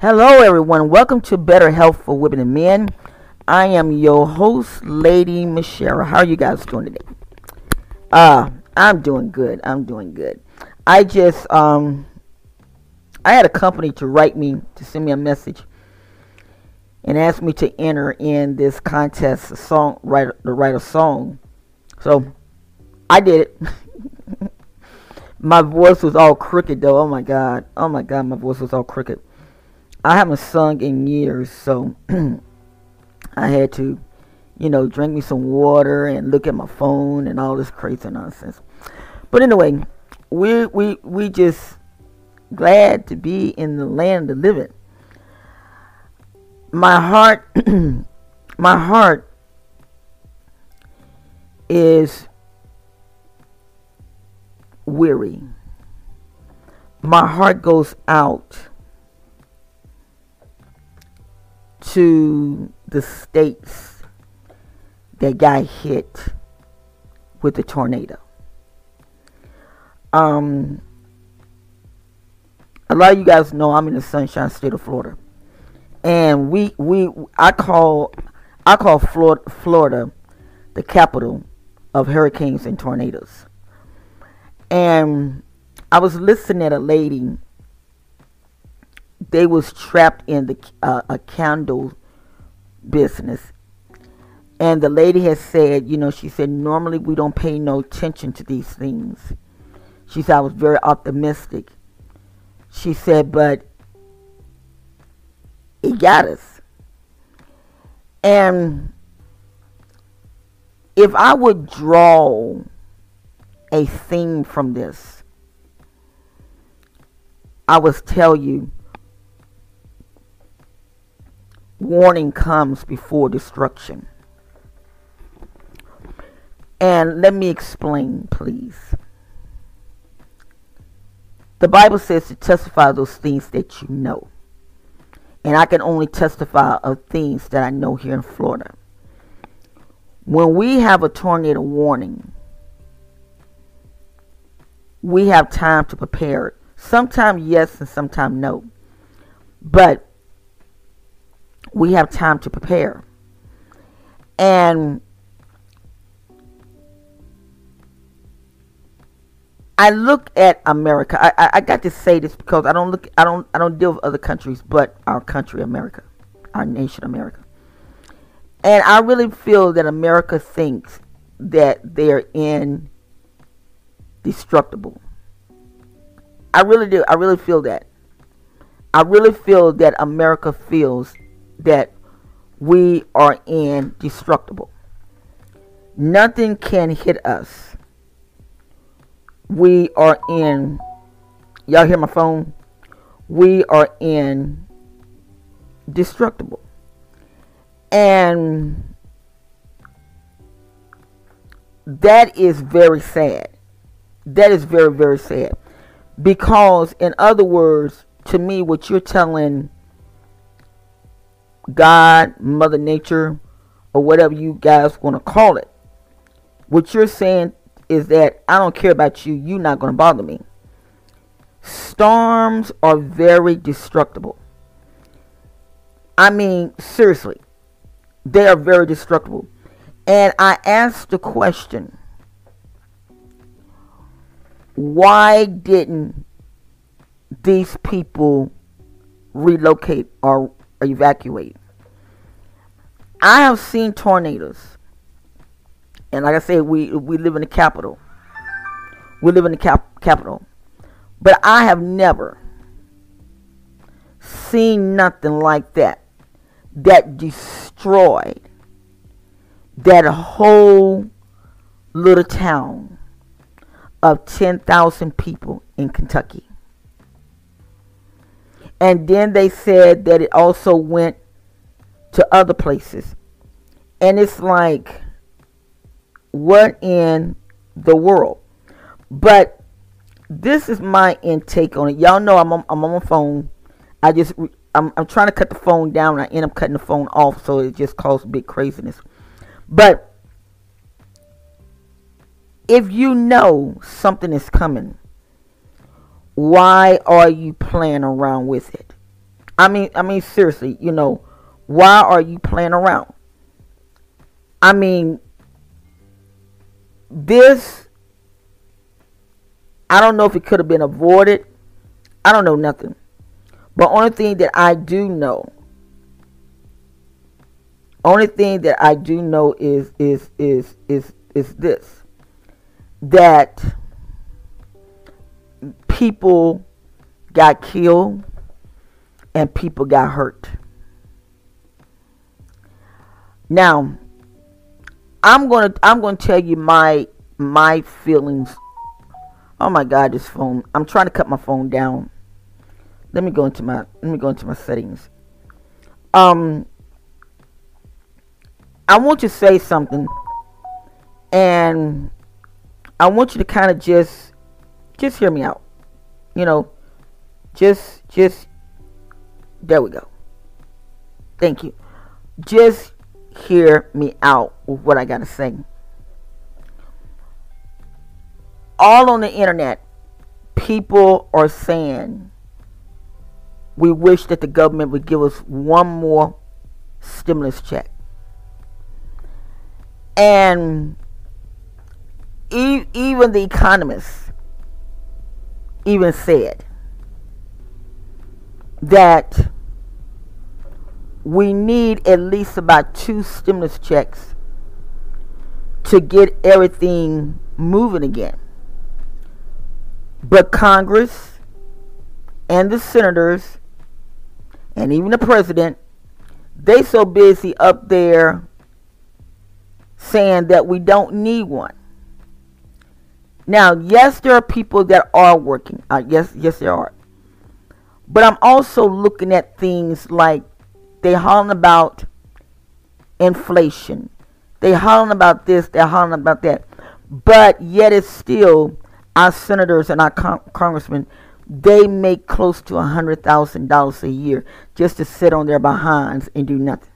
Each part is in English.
Hello, everyone. Welcome to Better Health for Women and Men. I am your host, Lady Michelle. How are you guys doing today? Uh, I'm doing good. I'm doing good. I just um, I had a company to write me to send me a message and ask me to enter in this contest, a song, write to write a song. So I did it. my voice was all crooked though. Oh my god. Oh my god, my voice was all crooked. I haven't sung in years, so I had to, you know, drink me some water and look at my phone and all this crazy nonsense. But anyway, we we we just glad to be in the land of living. My heart my heart is weary. My heart goes out to the states that got hit with the tornado. Um, a lot of you guys know I'm in the Sunshine State of Florida, and we we I call I call Florida, Florida the capital of hurricanes and tornadoes. And I was listening at a lady. They was trapped in the uh, a candle business, and the lady has said, you know, she said normally we don't pay no attention to these things. She said I was very optimistic. She said, but it got us. And if I would draw a theme from this. I would tell you warning comes before destruction. And let me explain, please. The Bible says to testify those things that you know. And I can only testify of things that I know here in Florida. When we have a tornado warning, we have time to prepare. Sometimes yes and sometimes no. But we have time to prepare. And I look at America. I, I, I, got to say this because I don't look I don't I don't deal with other countries but our country, America. Our nation, America. And I really feel that America thinks that they're in destructible. I really do. I really feel that. I really feel that America feels that we are indestructible. Nothing can hit us. We are in, y'all hear my phone? We are in destructible. And that is very sad that is very, very sad. Because, in other words, to me, what you're telling God, Mother Nature, or whatever you guys want to call it, what you're saying is that I don't care about you, you're not going to bother me. Storms are very destructible. I mean, seriously, they are very destructible. And I asked the question why didn't these people relocate or evacuate? I have seen tornadoes. And like I said, we we live in the capital. We live in the cap- capital. But I have never seen nothing like that that destroyed that whole little town of 10,000 people in Kentucky. And then they said that it also went to other places. And it's like, what in the world? But this is my intake on it. Y'all know I'm on, I'm on my phone. I just, I'm, I'm trying to cut the phone down. I end up cutting the phone off, so it just causes big craziness. But if you know something is coming, why are you playing around with it? I mean, I mean, seriously, you know, why are you playing around? I mean, this, I don't know if it could have been avoided. I don't know nothing. But only thing that I do know, only thing that I do know is is is is is this that people got killed and people got hurt. Now, I'm gonna I'm gonna tell you my my feelings. Oh my God, this phone! I'm trying to cut my phone down. Let me go into my let me go into my settings. Um, I want to say something, and I want you to kind of just just hear me out. You know, just just there we go. Thank you. Just hear me out with what I got to say. All on the internet, people are saying we wish that the government would give us one more stimulus check. And e- even the economists even said that we need at least about two stimulus checks to get everything moving again. But Congress and the senators and even the president, they so busy up there saying that we don't need one. Now, yes, there are people that are working. Uh, yes, yes, there are. But I'm also looking at things like they hollering about inflation. They hollering about this, they're hollering about that. But yet it's still our senators and our con- congressmen, they make close to a $100,000 a year just to sit on their behinds and do nothing.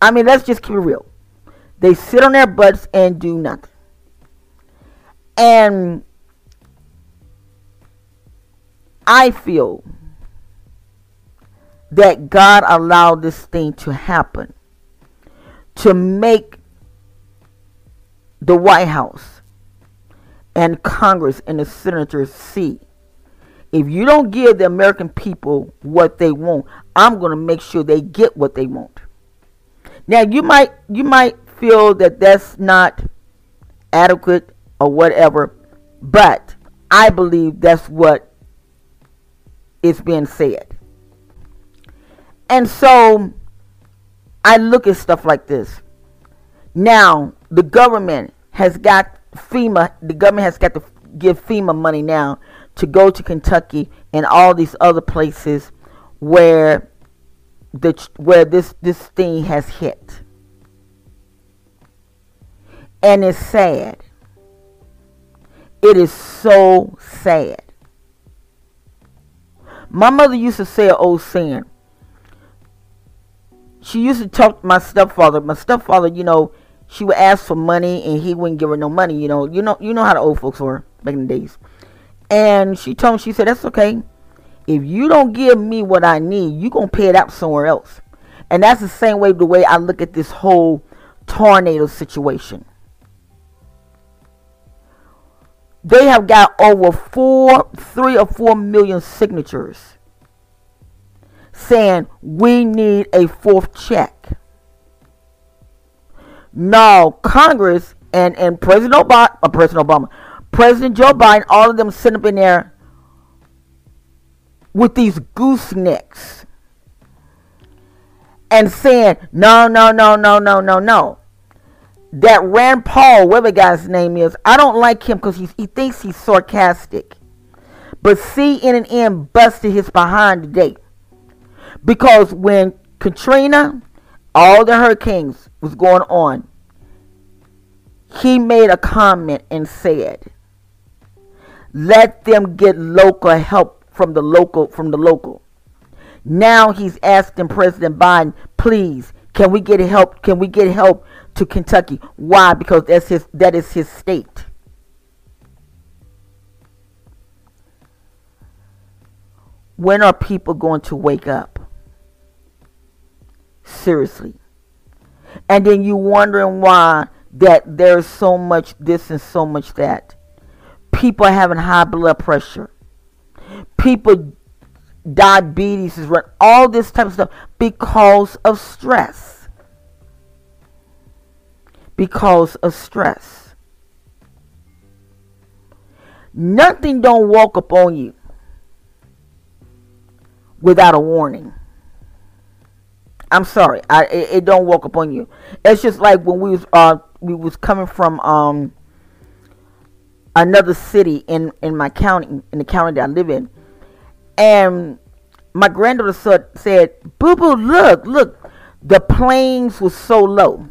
I mean, let's just keep it real. They sit on their butts and do nothing. And I feel that God allowed this thing to happen to make the White House and Congress and the senators see if you don't give the American people what they want, I'm going to make sure they get what they want. Now you might you might feel that that's not adequate or whatever, but I believe that's what is being said. And so I look at stuff like this. Now, the government has got FEMA, the government has got to give FEMA money now to go to Kentucky and all these other places where the where this this thing has hit. And it's sad. It is so sad. My mother used to say an old saying, she used to talk to my stepfather. My stepfather, you know, she would ask for money and he wouldn't give her no money. You know, you know, you know how the old folks were back in the days. And she told me, she said, "That's okay. If you don't give me what I need, you gonna pay it out somewhere else." And that's the same way the way I look at this whole tornado situation. They have got over four, three or four million signatures saying we need a fourth check. No, Congress and, and President Obama, uh, President Obama, President Joe Biden, all of them sitting up in there with these goosenecks and saying, no, no, no, no, no, no, no. That Rand Paul, whatever guy's name is, I don't like him because he thinks he's sarcastic. But CNN busted his behind today. Because when Katrina, all the hurricanes was going on, he made a comment and said, let them get local help from the local from the local. Now he's asking President Biden, please, can we get help? Can we get help to Kentucky? Why? Because that's his that is his state. When are people going to wake up? Seriously. And then you wondering why that there's so much this and so much that. People having high blood pressure. People diabetes is run all this type of stuff because of stress. Because of stress. Nothing don't walk up on you without a warning. I'm sorry, I it, it don't walk up on you. It's just like when we was uh we was coming from um another city in in my county in the county that I live in, and my granddaughter said, said "Boo boo, look, look, the planes was so low."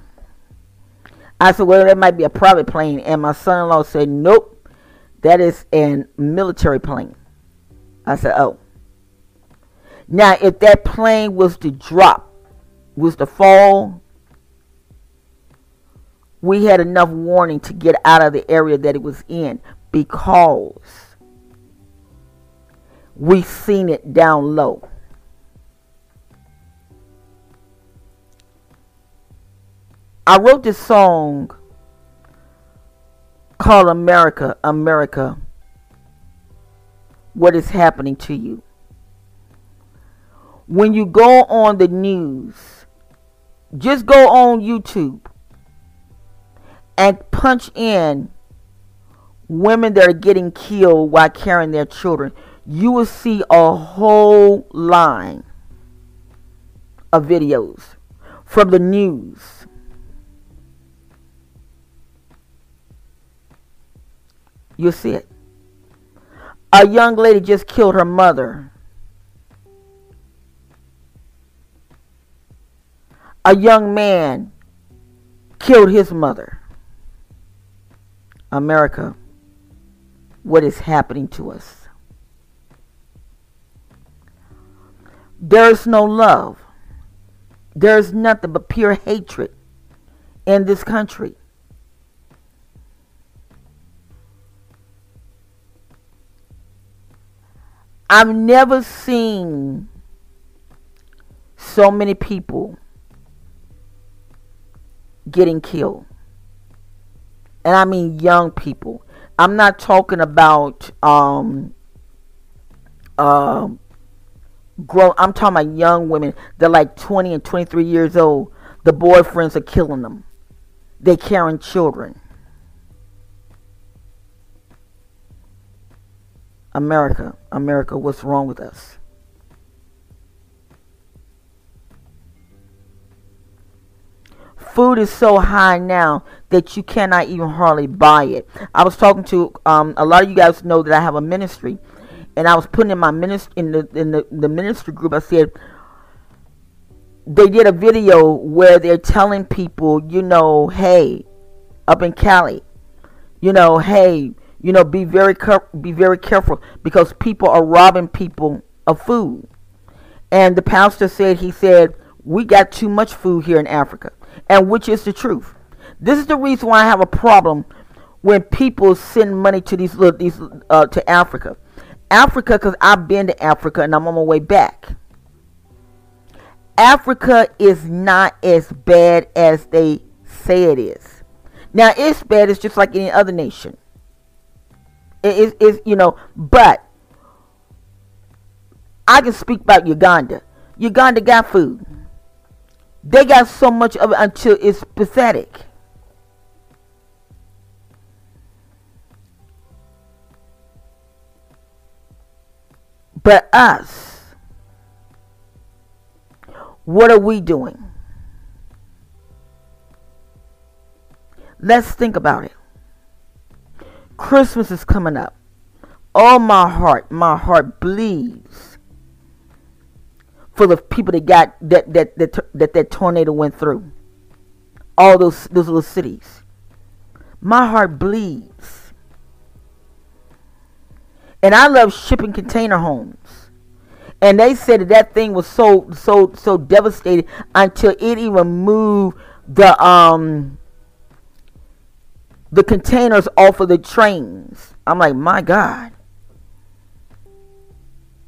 I said, "Well, that might be a private plane," and my son-in-law said, "Nope, that is a military plane." I said, "Oh." Now, if that plane was to drop, was to fall, we had enough warning to get out of the area that it was in because we seen it down low. I wrote this song called America, America, what is happening to you when you go on the news, just go on YouTube and punch in women that are getting killed while carrying their children. You will see a whole line of videos from the news. You'll see it. A young lady just killed her mother a young man killed his mother. America, what is happening to us? There's no love. There's nothing but pure hatred in this country. I've never seen so many people getting killed. And I mean young people. I'm not talking about um um grown I'm talking about young women. They're like 20 and 23 years old. The boyfriends are killing them. They carrying children. America, America, what's wrong with us? Food is so high now that you cannot even hardly buy it. I was talking to um, a lot of you guys know that I have a ministry, and I was putting in my ministry in the in the, the ministry group. I said they did a video where they're telling people, you know, hey, up in Cali, you know, hey, you know, be very be very careful because people are robbing people of food. And the pastor said he said we got too much food here in Africa and which is the truth. This is the reason why I have a problem when people send money to these little these uh, to Africa. Africa, because I've been to Africa and I'm on my way back. Africa is not as bad as they say it is. Now it's bad. It's just like any other nation. It is, is you know, but I can speak about Uganda. Uganda got food. They got so much of it until it's pathetic. But us, what are we doing? Let's think about it. Christmas is coming up. Oh, my heart, my heart bleeds for the people that got that that that that, that tornado went through. All those those little cities. My heart bleeds. And I love shipping container homes. And they said that that thing was so so so devastated until it even moved the um the containers off of the trains. I'm like, my God.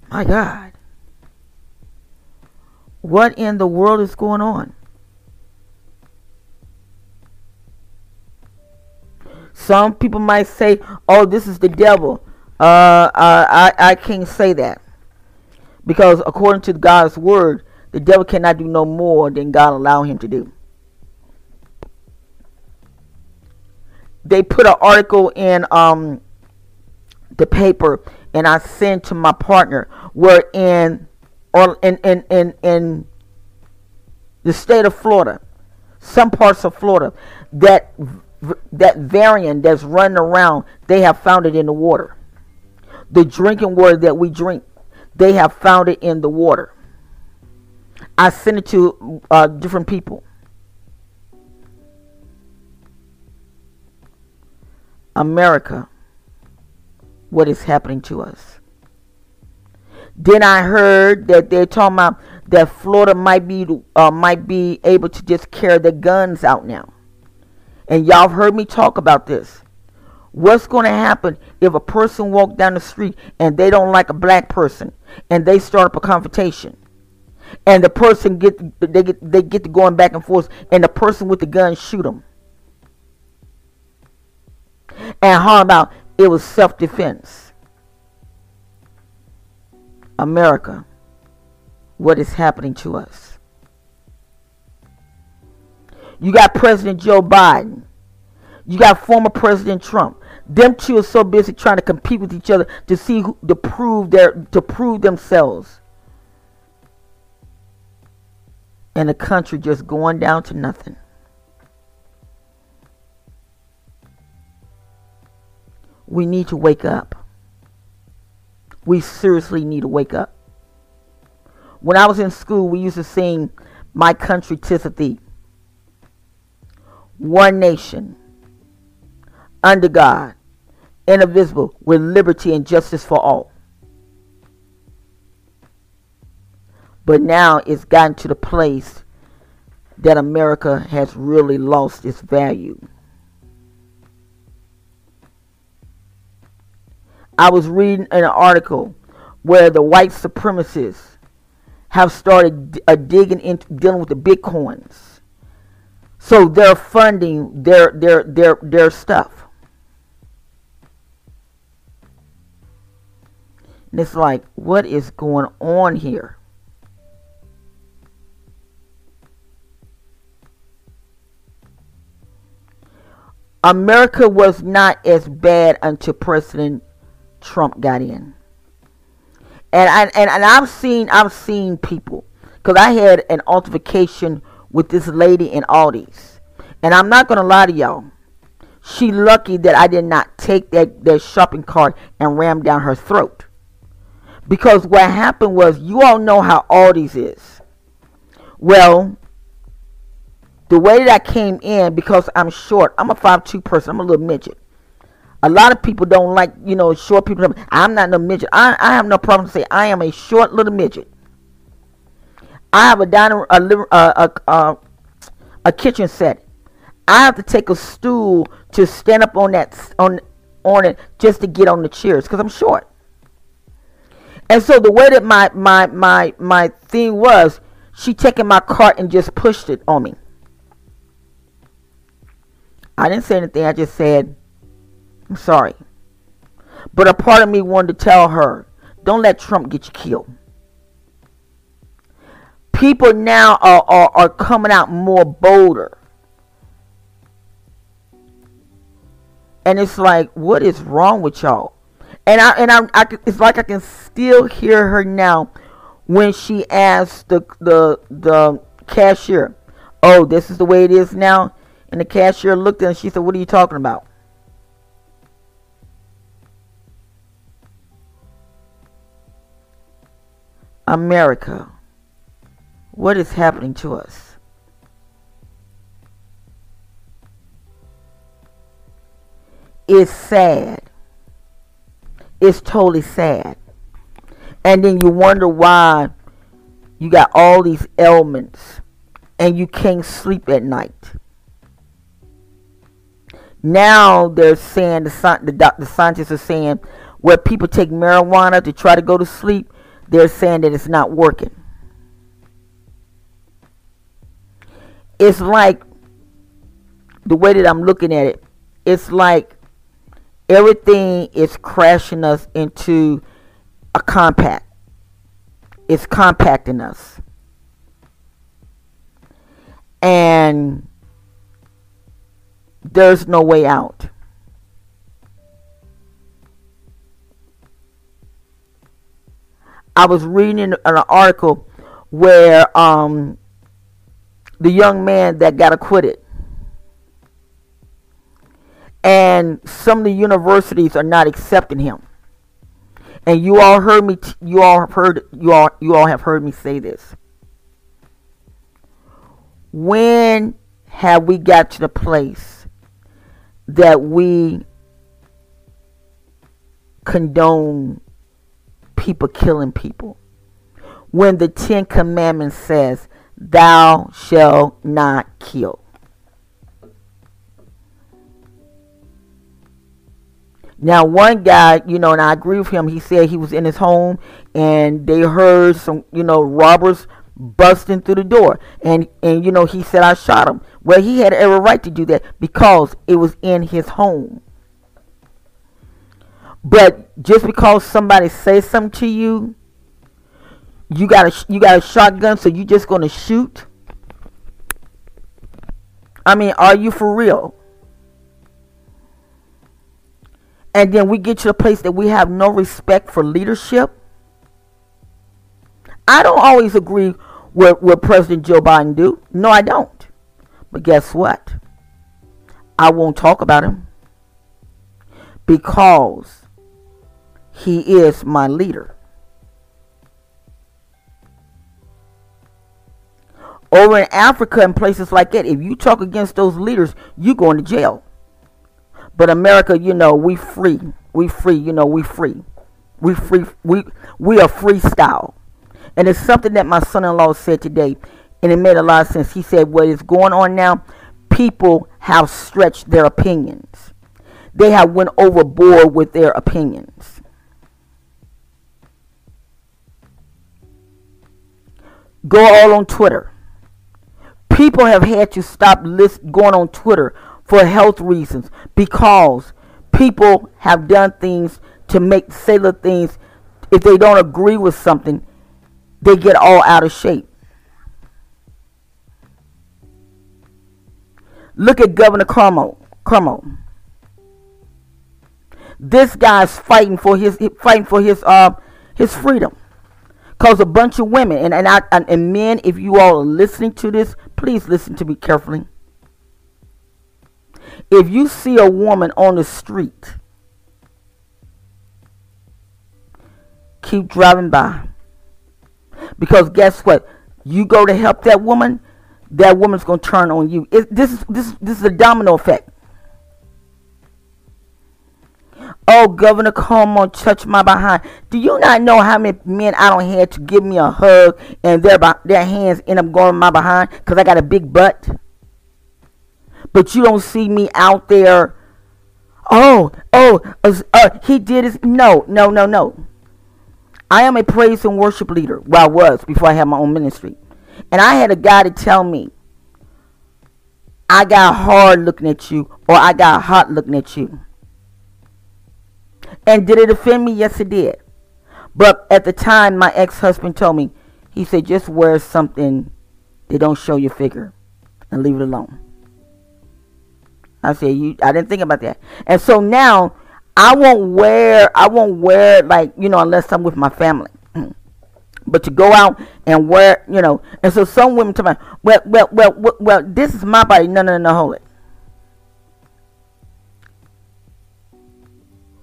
My God. What in the world is going on? Some people might say, "Oh, this is the devil." Uh, I I can't say that because according to God's word, the devil cannot do no more than God allow him to do. They put an article in um the paper, and I sent to my partner. Where in or in in in in the state of Florida, some parts of Florida, that that variant that's running around, they have found it in the water. The drinking water that we drink, they have found it in the water. I sent it to uh, different people. America, what is happening to us? Then I heard that they're talking about that Florida might be uh, might be able to just carry the guns out now. And y'all have heard me talk about this. What's going to happen if a person walk down the street and they don't like a black person and they start up a confrontation? And the person get they get they get to going back and forth and the person with the gun shoot them. And how about it was self-defense? America, what is happening to us? You got President Joe Biden. You got former President Trump. Them two are so busy trying to compete with each other to see who, to prove their to prove themselves. And the country just going down to nothing. We need to wake up. We seriously need to wake up. When I was in school, we used to sing My Country Tis of Thee one nation, under God, indivisible, with liberty and justice for all. But now it's gotten to the place that America has really lost its value. I was reading an article where the white supremacists have started uh, digging into dealing with the bitcoins so they're funding their their their their stuff. And it's like, what is going on here? America was not as bad until President Trump got in. And I and, and I've seen I've seen people because I had an altercation with this lady in Aldi's. And I'm not gonna lie to y'all. She lucky that I did not take that, that shopping cart and ram down her throat. Because what happened was you all know how Aldi's is. Well, the way that I came in, because I'm short, I'm a five-two person, I'm a little midget. A lot of people don't like, you know, short people. I'm not no midget. I, I have no problem to say I am a short little midget. I have a dining a, a, a, a kitchen set. I have to take a stool to stand up on that on on it just to get on the chairs because I'm short. And so the way that my my my my thing was, she taking my cart and just pushed it on me. I didn't say anything. I just said, "I'm sorry." But a part of me wanted to tell her, "Don't let Trump get you killed." people now are, are, are coming out more bolder. And it's like, what is wrong with y'all? And I and I, I it's like I can still hear her now when she asked the the the cashier, "Oh, this is the way it is now." And the cashier looked at her and she said, "What are you talking about?" America. What is happening to us? It's sad. It's totally sad. And then you wonder why you got all these ailments and you can't sleep at night. Now they're saying the the, the scientists are saying where people take marijuana to try to go to sleep, they're saying that it's not working. it's like the way that I'm looking at it, it's like everything is crashing us into a compact. It's compacting us. And there's no way out. I was reading an article where um, the young man that got acquitted and some of the universities are not accepting him. And you all heard me. T- you all have heard. You all. You all have heard me say this. When have we got to the place that we condone people killing people? When the Ten Commandments says, "Thou shalt not kill." Now, one guy, you know, and I agree with him. He said he was in his home and they heard some, you know, robbers busting through the door, and and you know, he said I shot him. Well, he had every right to do that because it was in his home. But just because somebody says something to you, you got a you got a shotgun, so you just gonna shoot? I mean, are you for real? and then we get to the place that we have no respect for leadership. I don't always agree with what President Joe Biden do. No, I don't. But guess what? I won't talk about him because he is my leader. Over in Africa and places like that, if you talk against those leaders, you're going to jail. But America, you know, we free. We free, you know, we free. We free we we are freestyle. And it's something that my son-in-law said today, and it made a lot of sense. He said, What is going on now, people have stretched their opinions. They have went overboard with their opinions. Go all on Twitter. People have had to stop list going on Twitter for health reasons because people have done things to make sailor things. If they don't agree with something they get all out of shape. Look at governor Cuomo Cuomo. This guy's fighting for his fighting for his uh his freedom cause a bunch of women and and, I, and men if you all are listening to this please listen to me carefully if you see a woman on the street, keep driving by. Because guess what? You go to help that woman, that woman's going to turn on you. It, this, is, this, this is a domino effect. Oh, Governor Cuomo, touch my behind. Do you not know how many men I don't have to give me a hug and their, their hands end up going my behind because I got a big butt? but you don't see me out there. Oh, oh, uh, uh, he did his. No, no, no, no. I am a praise and worship leader. Well, I was before I had my own ministry. And I had a guy to tell me, I got hard looking at you, or I got hot looking at you. And did it offend me? Yes, it did. But at the time, my ex husband told me, he said, just wear something that don't show your figure and leave it alone. I said, you. I didn't think about that. And so now, I won't wear. I won't wear like you know unless I'm with my family. But to go out and wear, you know, and so some women tell me, well, well, well, well, well, this is my body. No, no, no, hold it.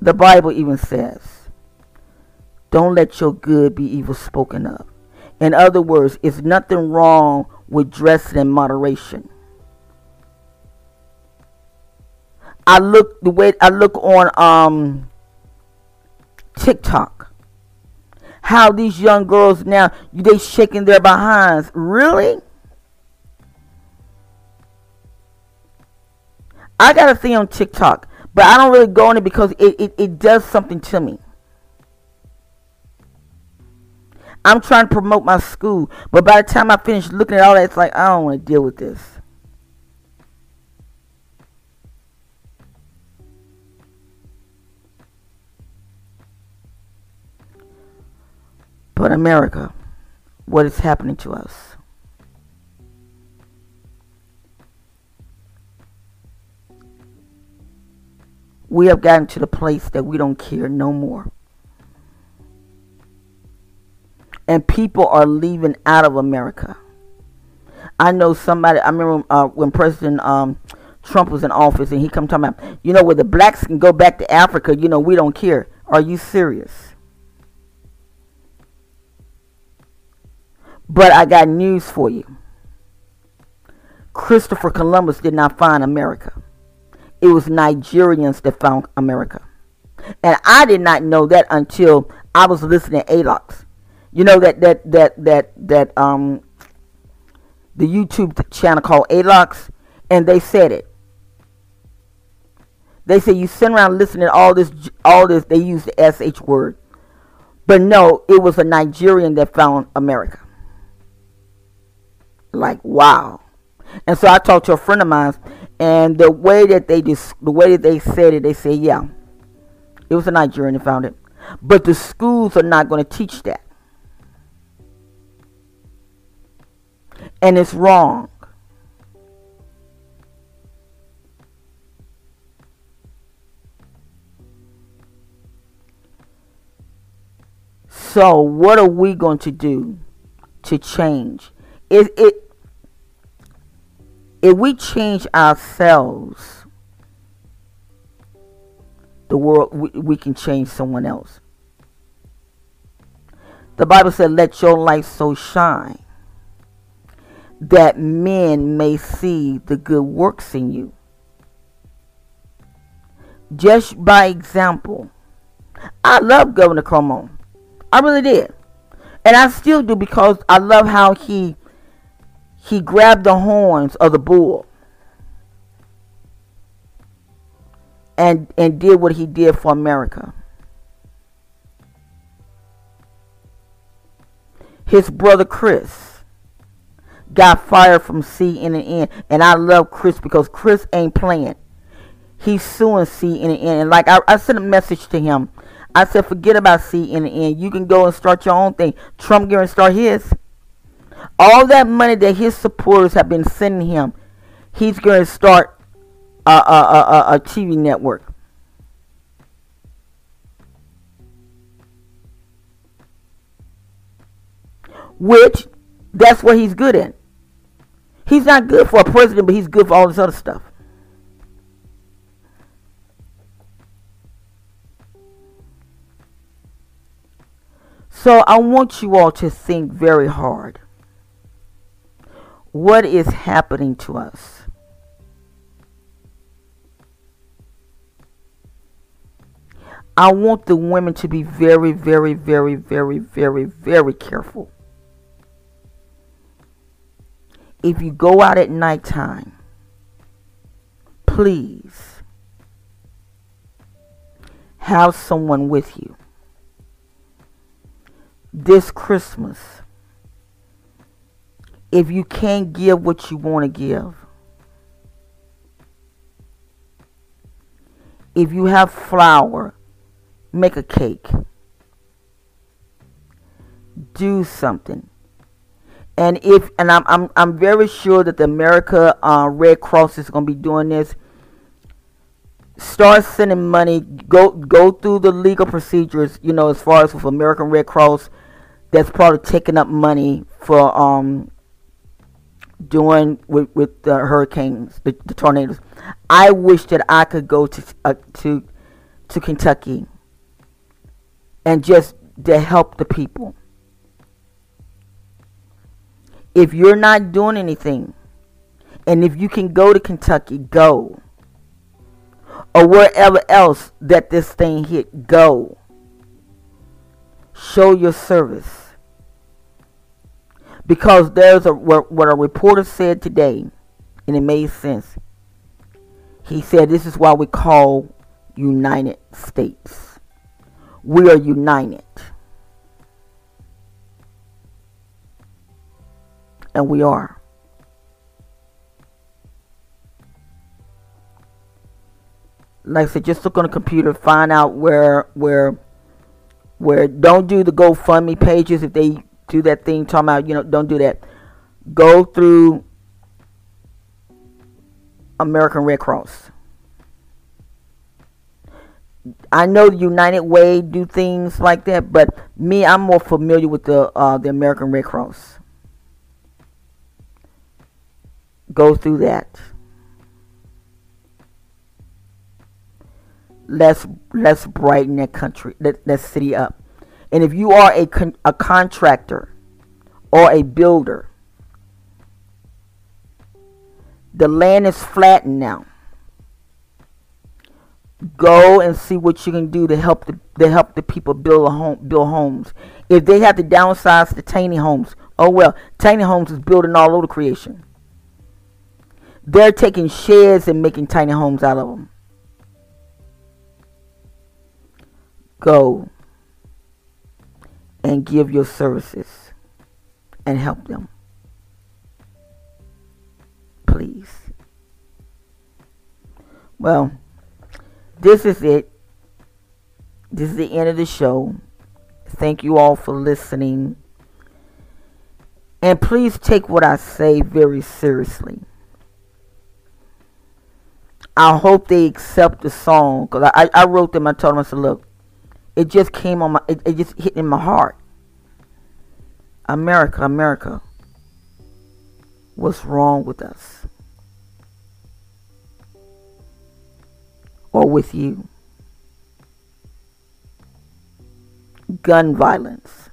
The Bible even says, don't let your good be evil spoken of. In other words, it's nothing wrong with dressing in moderation. I look the way I look on um TikTok. How these young girls now they shaking their behinds. Really? I got a thing on TikTok, but I don't really go in it because it, it, it does something to me. I'm trying to promote my school, but by the time I finish looking at all that, it's like I don't want to deal with this. But America, what is happening to us? We have gotten to the place that we don't care no more. And people are leaving out of America. I know somebody, I remember uh, when President um, Trump was in office and he come talking about, you know, where the blacks can go back to Africa, you know, we don't care. Are you serious? But I got news for you. Christopher Columbus did not find America. It was Nigerians that found America. And I did not know that until I was listening to ALOX. You know that that that that that um the YouTube channel called ALOX and they said it. They say you sit around listening to all this all this they use the SH word. But no, it was a Nigerian that found America. Like wow. And so I talked to a friend of mine, and the way that they just the way that they said it, they say, yeah, it was a Nigerian that found it, but the schools are not going to teach that, and it's wrong. So, what are we going to do to change? It, it if we change ourselves, the world we, we can change someone else. The Bible said, Let your light so shine that men may see the good works in you. Just by example, I love Governor Cuomo. I really did. And I still do because I love how he he grabbed the horns of the bull and and did what he did for America. His brother Chris got fired from CNN, and I love Chris because Chris ain't playing. He's suing CNN, and like I, I sent a message to him. I said, forget about CNN. You can go and start your own thing. Trump going to start his. All that money that his supporters have been sending him, he's going to start a, a, a, a TV network. Which, that's what he's good at. He's not good for a president, but he's good for all this other stuff. So I want you all to think very hard what is happening to us. I want the women to be very, very, very, very, very, very careful. If you go out at nighttime, please have someone with you. This Christmas, if you can't give what you want to give. If you have flour, make a cake. Do something. And if and I'm I'm I'm very sure that the America uh, Red Cross is going to be doing this. Start sending money. Go go through the legal procedures. You know, as far as with American Red Cross, that's probably taking up money for um doing with with the hurricanes, the, the tornadoes. I wish that I could go to uh, to to Kentucky and just to help the people. If you're not doing anything, and if you can go to Kentucky, go. Or wherever else that this thing hit, go. Show your service because there's a what a reporter said today, and it made sense. He said, "This is why we call United States. We are united." And we are. Like I said, just look on the computer, find out where where where don't do the GoFundMe pages if they do that thing talking about you know don't do that. Go through American Red Cross. I know the United Way do things like that, but me, I'm more familiar with the uh, the American Red Cross. Go through that. Let's let's brighten that country, that, that city up. And if you are a con- a contractor or a builder, the land is flattened now go and see what you can do to help the to help the people build a home build homes. If they have to downsize the tiny homes, oh well, tiny homes is building all over creation. They're taking sheds and making tiny homes out of them. Go and give your services and help them. Please. Well, this is it. This is the end of the show. Thank you all for listening. And please take what I say very seriously. I hope they accept the song because I, I wrote them. I told them I said, look, it just came on my, it, it just hit in my heart. America, America, what's wrong with us? or with you. Gun violence,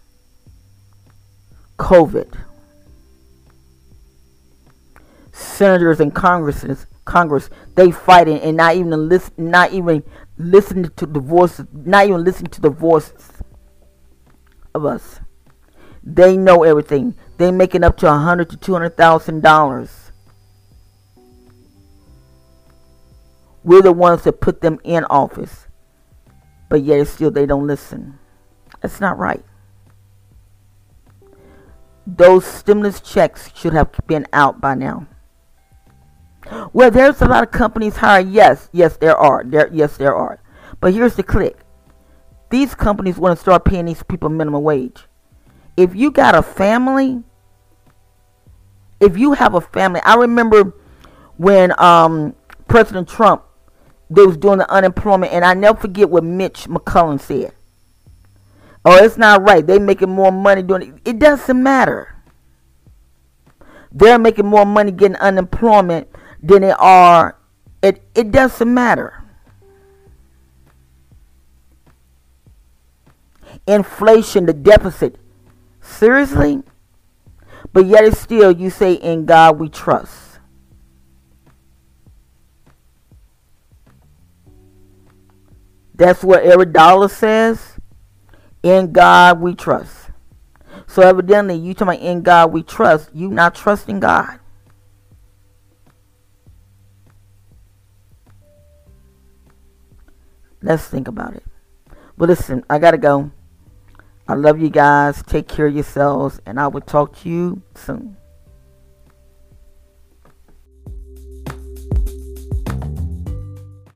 COVID, senators and congresses, Congress, they fighting and not even listen, not even listening to the voices, not even listening to the voices of us. They know everything. They making up to a hundred to two hundred thousand dollars We're the ones that put them in office. But yet still they don't listen. That's not right. Those stimulus checks should have been out by now. Well, there's a lot of companies hiring. Yes, yes, there are. There, yes, there are. But here's the click. These companies want to start paying these people minimum wage. If you got a family, if you have a family, I remember when um, President Trump they was doing the unemployment, and I never forget what Mitch McConnell said. Oh, it's not right. They making more money doing it. It doesn't matter. They're making more money getting unemployment than they are. It it doesn't matter. Inflation, the deficit. Seriously? But yet it's still you say in God we trust. That's what every dollar says. In God we trust. So evidently, you talking about in God we trust. You not trusting God. Let's think about it. But listen, I gotta go. I love you guys. Take care of yourselves, and I will talk to you soon.